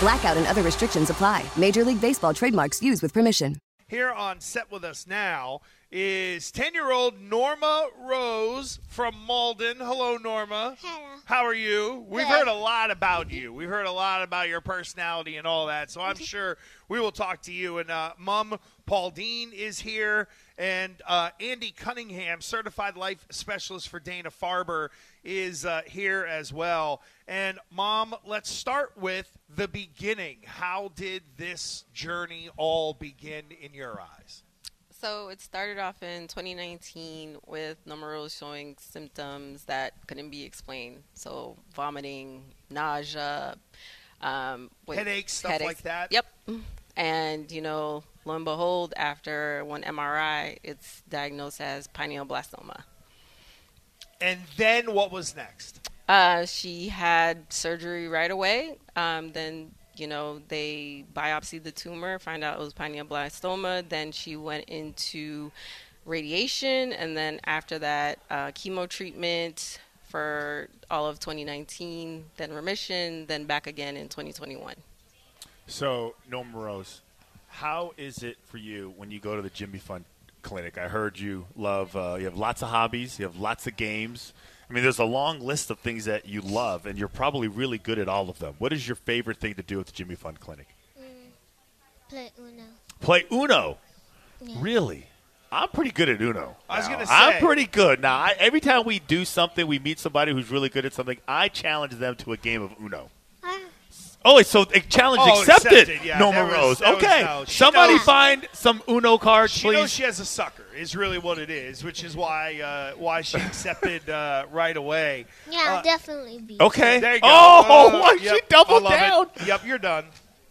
Blackout and other restrictions apply. Major League Baseball trademarks used with permission. Here on set with us now is 10 year old Norma Rose from Malden. Hello, Norma. Hello. How are you? We've Good. heard a lot about you. We've heard a lot about your personality and all that. So I'm sure we will talk to you. And uh, Mom Pauldine is here, and uh, Andie Cunningham, certified life specialist for Dana Farber, is uh, here as well. And Mom, let's start with the beginning. How did this journey all begin in your eyes? So it started off in 2019 with Numerals showing symptoms that couldn't be explained. So vomiting, nausea, um, with Headaches, stuff like that? Yep. And you know, lo and behold, after one MRI, it's diagnosed as pineoblastoma. And then what was next? Uh, she had surgery right away. Um, then, you know, they biopsied the tumor, find out it was pineoblastoma. Then she went into radiation, and then after that, uh, chemo treatment for all of 2019, then remission, then back again in 2021. So, Norma Rose, how is it for you when you go to the Jimmy Fund Clinic? I heard you love, uh, you have lots of hobbies, you have lots of games. I mean, there's a long list of things that you love, and you're probably really good at all of them. What is your favorite thing to do at the Jimmy Fund Clinic? Mm, play Uno. Play Uno. Yeah. Really? I'm pretty good at Uno. I was going to say. I'm pretty good. Now, I, every time we do something, we meet somebody who's really good at something, I challenge them to a game of Uno. Oh, wait, so a challenge Oh, accepted, accepted, yeah, Norma was- Rose. that was okay, no. Somebody knows- find some Uno cards, She please. knows she has a sucker. Is really what it is, which is why uh, why she accepted uh, right away. yeah, Uh, definitely be. okay. There you go. Oh, Uh, yep, she doubled down. It. Yep, you're done.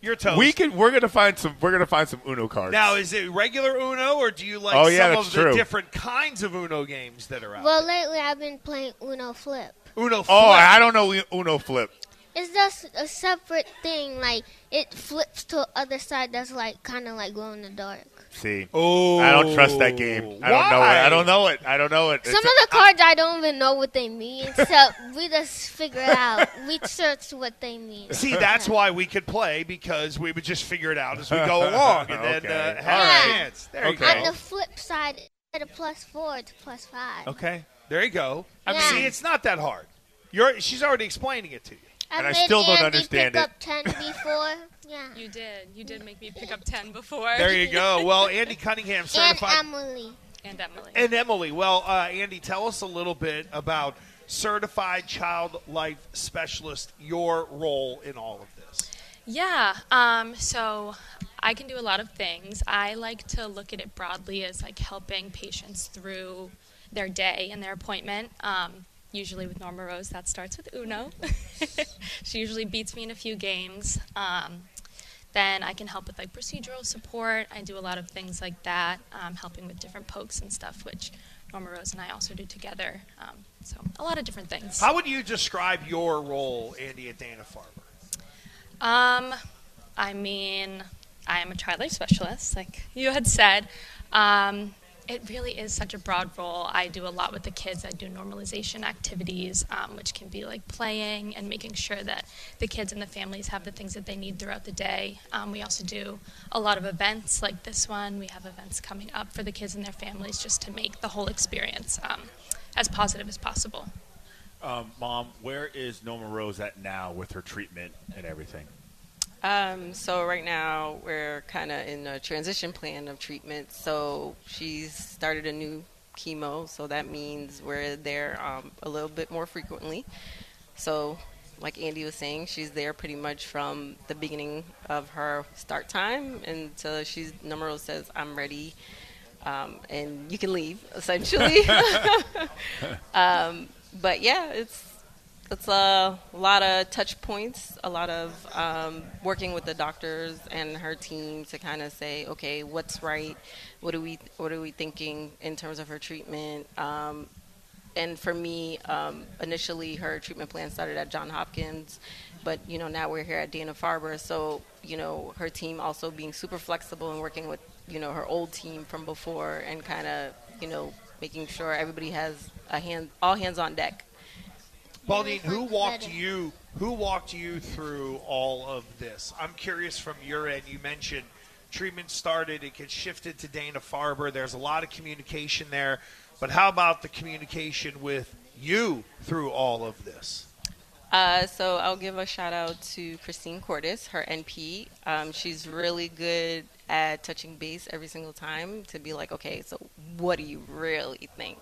You're toast. We can. We're gonna find some. We're gonna find some Uno cards. now, is it regular Uno, or do you like Oh, yeah, some that's of the different kinds of Uno games that are out? Well, lately I've been playing Uno Flip. Uno. Flip. oh, I don't know Uno flip. It's just a separate thing. Like it flips to the other side. That's like kind of like glow in the dark. See, Oh, I don't trust that game. I don't know it. I don't know it. I don't know it. Some It's of a- the cards I don't even know what they mean. So we just figure it out. We search what they mean. See, that's why we could play because we would just figure it out as we go along and then uh, have All a chance. There you Okay. On the flip side, instead of plus four, it's plus five. okay. There you go. I mean, see, it's not that hard. You're, she's already explaining it to you. I And I made still don't understand pick it. up ten before. Yeah. You did. You did make me pick up 10 before. There you go. Well, Andie Cunningham, certified. and certified. Emily. And Emily. And Emily, well, uh, Andie, tell us a little bit about certified child life specialist, your role in all of this. Yeah. Um, so I can do a lot of things. I like to look at it broadly as like helping patients through their day and their appointment. Um, usually with Norma Rose, that starts with Uno. she usually beats me in a few games. Um, then I can help with like procedural support. I do a lot of things like that, um, helping with different pokes and stuff, which Norma Rose and I also do together. Um, so a lot of different things. How would you describe your role, Andie, at Dana Farber? Um, I mean, I am a child life specialist, like you had said. Um, it really is such a broad role. I do a lot with the kids. I do normalization activities, um, which can be like playing and making sure that the kids and the families have the things that they need throughout the day. Um, we also do a lot of events like this one. We have events coming up for the kids and their families just to make the whole experience um, as positive as possible. Um, Mom, where is Norma Rose at now with her treatment and everything? Um, so right now we're kind of in a transition plan of treatment. So she's started a new chemo, so that means we're there um, a little bit more frequently. So, like Andie was saying, she's there pretty much from the beginning of her start time until she's numero says, "I'm ready." Um, and you can leave essentially. um, but yeah, it's it's a lot of touch points, a lot of um, working with the doctors and her team to kind of say, okay, what's right, what are we, what are we thinking in terms of her treatment. Um, and for me, um, initially her treatment plan started at John Hopkins, but you know now we're here at Dana Farber. So you know her team also being super flexible and working with you know her old team from before and kind of you know making sure everybody has a hand, all hands on deck. Pauldine, who walked you? Who walked you through all of this? I'm curious from your end. You mentioned treatment started, it gets shifted to Dana Farber. There's a lot of communication there, but how about the communication with you through all of this? Uh, so I'll give a shout out to Christine Cordes, her NP. Um, she's really good at touching base every single time to be like, okay, so what do you really think?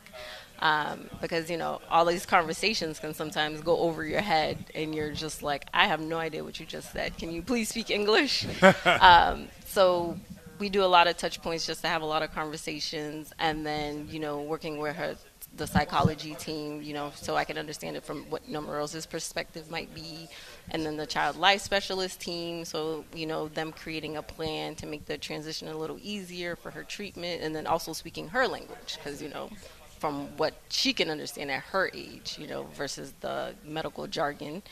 Um, because you know all these conversations can sometimes go over your head, and you're just like, I have no idea what you just said. Can you please speak English? um, so we do a lot of touch points just to have a lot of conversations, and then you know working with her the psychology team, you know, so I can understand it from what Numeros's perspective might be, and then the child life specialist team, so you know them creating a plan to make the transition a little easier for her treatment, and then also speaking her language, because you know, from what she can understand at her age, you know, versus the medical jargon,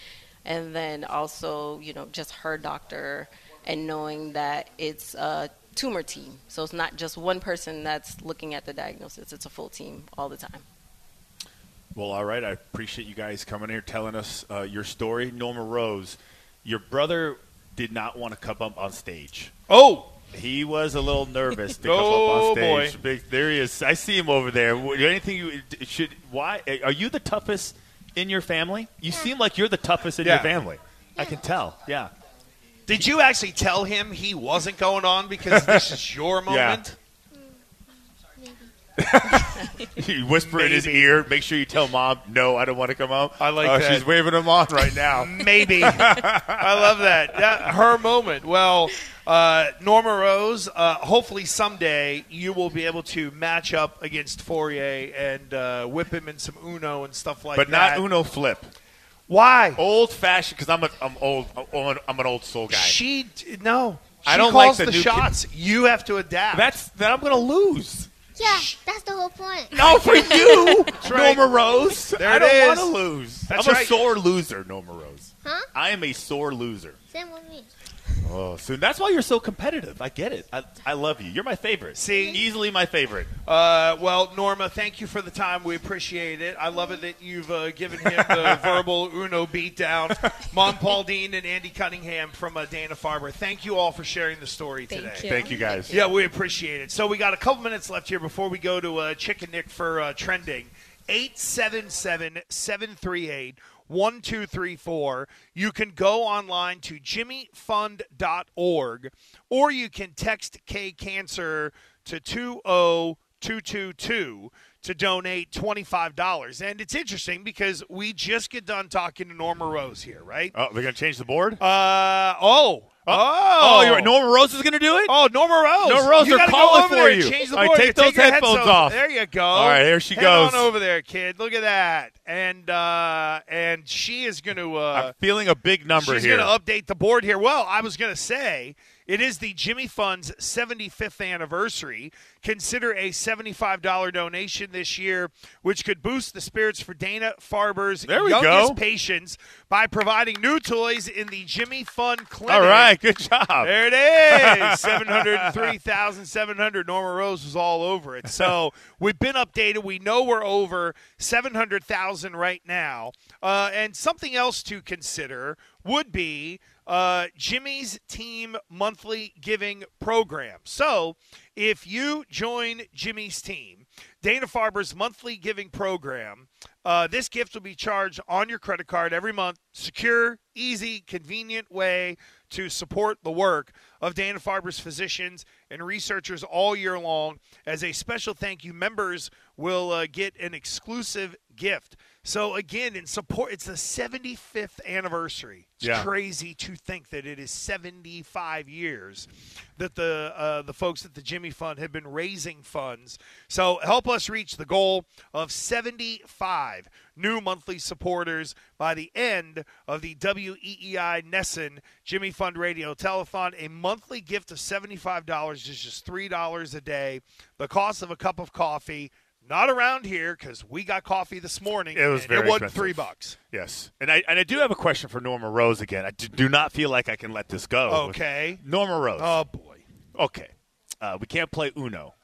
and then also you know just her doctor, and knowing that it's a tumor team. So it's not just one person that's looking at the diagnosis, it's a full team all the time. Well, all right. I appreciate you guys coming here telling us uh, your story. Norma Rose, your brother did not want to come up on stage. Oh, He was a little nervous to come Oh, up on oh, boy. stage. Big, there he is. I see him over there. Anything you should? Why eh, are you the toughest in your family? You seem like you're the toughest in Yeah. your family. I can tell. Yeah. did you actually tell him he wasn't going on because this is your moment? you whisper in his ear. Make sure you tell mom, "No, I don't want to come home. I like Oh, that. She's waving him on right now. Maybe. I love that. that. Her moment. Well, uh, Norma Rose, uh, hopefully someday you will be able to match up against Fauria and uh, whip him in some Uno and stuff like but that. But not Uno flip. Why? Old fashioned because I'm a, I'm old. I'm an old soul guy. She no. I don't like calls the the, new kid. shots. You have to adapt. That's then I'm gonna lose. Yeah, that's the whole point. No, for you, right. Norma Rose. There I it don't want to lose. That's I'm right. a sore loser, Norma Rose. Huh? I am a sore loser. Same with me. Oh, so that's why you're so competitive. I get it. I, I love you. You're my favorite. See? easily my favorite. Uh, well, Norma, thank you for the time. We appreciate it. I love it that you've uh, given him the verbal Uno beatdown. Mom Pauldine and Andie Cunningham from uh, Dana Farber. Thank you all for sharing the story Thank today. you. Thank you, guys. Yeah, we appreciate it. So we got a couple minutes left here before we go to uh, Chicken Nick for uh, trending. 877 738 1234. You can go online to jimmyfund.org or you can text K Cancer to 20222 to donate $25. And it's interesting because we just get done talking to Norma Rose here, right? Oh, they're gonna change the board. Uh, oh. Oh, oh, you're right. Norma Rose is gonna do it. Oh, Norma Rose. Norma Rose, you they're calling for you. Change the All right, board. take those your headphones off. There you go. All right, here she Head goes. on over there, kid. Look at that. And uh, and she is going to. Uh, I'm feeling a big number she's here. She's going to update the board here. Well, I was going to say it is the Jimmy Fund's 75th anniversary. Consider a $75 donation this year, which could boost the spirits for Dana Farber's There we youngest go. patients by providing new toys in the Jimmy Fund Clinic. All right, good job. There it is. 703,700. Norma Rose was all over it. So we've been updated. We know we're over 700,000 right now. Uh, and something else to consider would be uh, Jimmy's Team Monthly Giving Program. So if you join Jimmy's team, Dana Farber's monthly giving program, uh, this gift will be charged on your credit card every month. Secure, easy, convenient way to support the work of Dana Farber's physicians and researchers all year long. As a special thank you, members will uh, get an exclusive gift. So again, in support, it's the 75th anniversary. It's Yeah. crazy to think that it is 75 years that the uh, the folks at the Jimmy Fund have been raising funds. So help us reach the goal of 75 new monthly supporters by the end of the WEEI NESN Jimmy Fund Radio Telethon. A monthly gift of $75 is just $3 a day. The cost of a cup of coffee. Not around here because we got coffee this morning. It was very It wasn't three bucks. Yes, and I and I do have a question for Norma Rose again. I do, do not feel like I can let this go. Okay. Norma Rose. Oh boy. Okay, uh, we can't play Uno.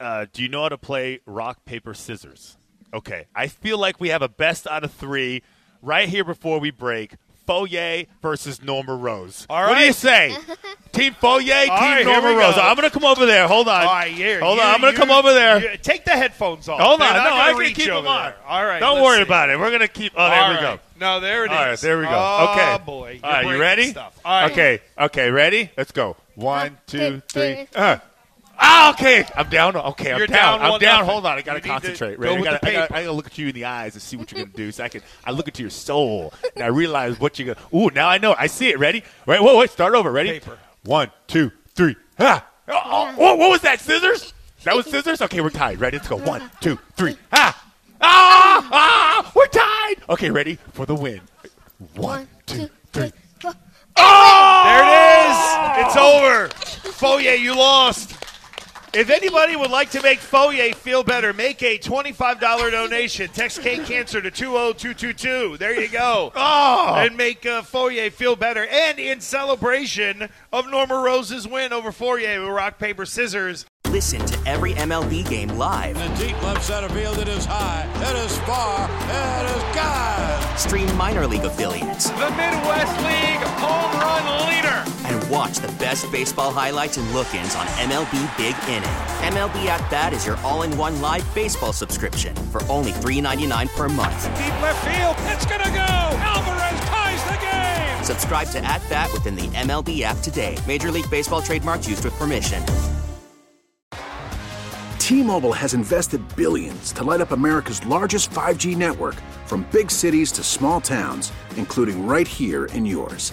Uh, do you know how to play rock paper scissors? Okay, I feel like we have a best out of three right here before we break. Fauria versus Norma Rose. All What do you say? Team Fauria, Team All right, here Norma Rose. go. I'm going to come over there. Hold on. All right, here. Hold you- on. I'm going to come over there. take the headphones off. Hold They're on. No, I can keep them on. there. All right. Don't worry see. about it. We're going to keep. Oh, there All we right. go. No, there it is. All right, there we go. Oh, okay. boy. All right, You're you ready? Stuff. All right. Okay. Okay, ready? Let's go. One, One, two, two, three. three. Uh. Ah, okay. I'm down. Okay, I'm You're down. down I'm one down. nothing. Hold on. I got You to need to concentrate. go Ready? I with gotta, I, gotta, paper. I gotta look at you in the eyes and see what you're gonna do. So I can. I look into your soul and I realize what you're gonna. Ooh, now I know. I see it. Ready? Wait, wait, wait. Start over. Ready? Paper. One, two, three. Ah. Oh, oh, what, what was that? Scissors? That was scissors. Okay, we're tied. Ready? Let's go. One, two, three. Ah. Ah! Ah! We're tied. Okay, ready for the win. One, two, three. Oh! There it is. It's over. Fauria, you lost. If anybody would like to make Fauria feel better, make a $25 donation. Text K Cancer to 20222. There you go. Oh! And make uh, Fauria feel better. And in celebration of Norma Rose's win over Fauria with rock, paper, scissors, Listen to every MLB game live. In the deep left center field, it is high, it is far, it is God. Stream minor league affiliates the Midwest League home run leader. And watch the best baseball highlights and look-ins on MLB Big Inning. MLB At Bat is your all-in-one live baseball subscription for only $3.99 per month. Deep left field, it's gonna go. Alvarez ties the game. Subscribe to At Bat within the MLB app today. Major League Baseball trademarks used with permission. T-Mobile has invested billions to light up America's largest 5G network from big cities to small towns, including right here in yours.